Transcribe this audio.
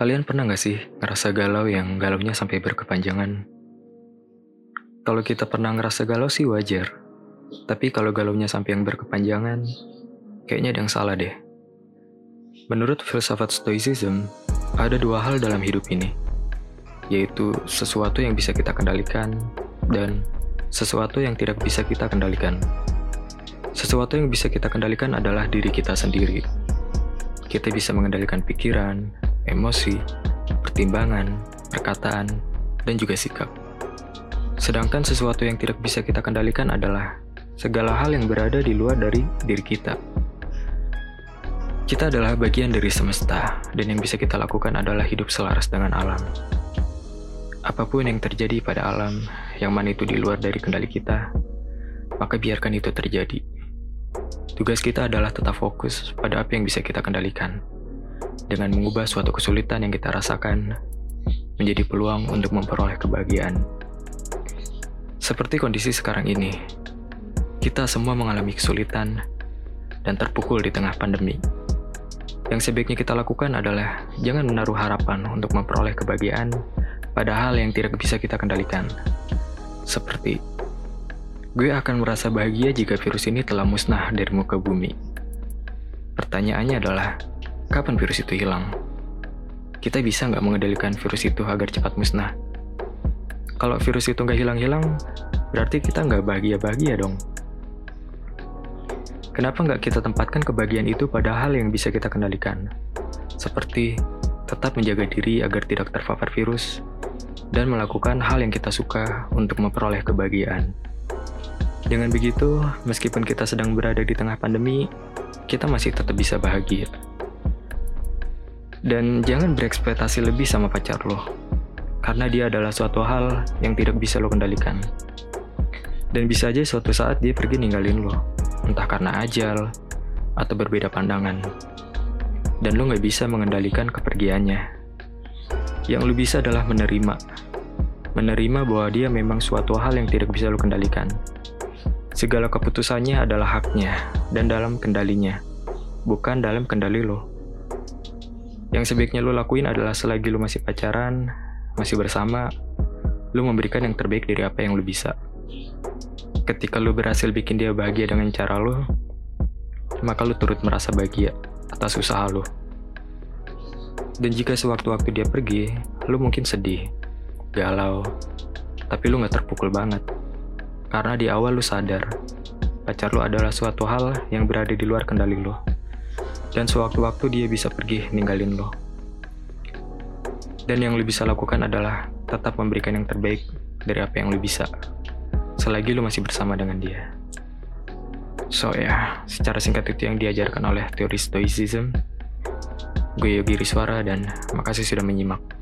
Kalian pernah gak sih ngerasa galau yang galaunya sampai berkepanjangan? Kalau kita pernah ngerasa galau sih wajar. Tapi kalau galaunya sampai yang berkepanjangan, kayaknya ada yang salah deh. Menurut filsafat Stoicism, ada dua hal dalam hidup ini, yaitu sesuatu yang bisa kita kendalikan dan sesuatu yang tidak bisa kita kendalikan. Sesuatu yang bisa kita kendalikan adalah diri kita sendiri. Kita bisa mengendalikan pikiran, emosi, pertimbangan, perkataan, dan juga sikap. Sedangkan sesuatu yang tidak bisa kita kendalikan adalah segala hal yang berada di luar dari diri kita. Kita adalah bagian dari semesta, dan yang bisa kita lakukan adalah hidup selaras dengan alam. Apa pun yang terjadi pada alam, yang mana itu di luar dari kendali kita, maka biarkan itu terjadi. Tugas kita adalah tetap fokus pada apa yang bisa kita kendalikan dengan mengubah suatu kesulitan yang kita rasakan menjadi peluang untuk memperoleh kebahagiaan. Seperti kondisi sekarang ini, kita semua mengalami kesulitan dan terpukul di tengah pandemi. Yang sebaiknya kita lakukan adalah jangan menaruh harapan untuk memperoleh kebahagiaan pada hal yang tidak bisa kita kendalikan. Seperti, gue akan merasa bahagia jika virus ini telah musnah dari muka bumi. Pertanyaannya adalah, kapan virus itu hilang? Kita bisa nggak mengendalikan virus itu agar cepat musnah? Kalau virus itu nggak hilang-hilang, berarti kita nggak bahagia-bahagia dong. Kenapa nggak kita tempatkan kebahagiaan itu pada hal yang bisa kita kendalikan? Seperti tetap menjaga diri agar tidak terpapar virus, dan melakukan hal yang kita suka untuk memperoleh kebahagiaan. Dengan begitu, meskipun kita sedang berada di tengah pandemi, kita masih tetap bisa bahagia. Dan jangan berekspektasi lebih sama pacar lo, karena dia adalah suatu hal yang tidak bisa lo kendalikan. Dan bisa aja suatu saat dia pergi ninggalin lo, entah karena ajal atau berbeda pandangan. Dan lo gak bisa mengendalikan kepergiannya. Yang lo bisa adalah menerima. Menerima bahwa dia memang suatu hal yang tidak bisa lo kendalikan. Segala keputusannya adalah haknya dan dalam kendalinya, bukan dalam kendali lo. Yang sebaiknya lo lakuin adalah selagi lo masih pacaran, masih bersama, lo memberikan yang terbaik dari apa yang lo bisa. Ketika lo berhasil bikin dia bahagia dengan cara lo, maka lo turut merasa bahagia atas usaha lo. Dan jika sewaktu-waktu dia pergi, lo mungkin sedih, galau, tapi lo gak terpukul banget. Karena di awal lo sadar, pacar lo adalah suatu hal yang berada di luar kendali lo dan sewaktu-waktu dia bisa pergi ninggalin lo. Dan yang lo bisa lakukan adalah tetap memberikan yang terbaik dari apa yang lo bisa, selagi lo masih bersama dengan dia. So ya, secara singkat itu yang diajarkan oleh teori Stoicism. Gue Yogi Riswara dan makasih sudah menyimak.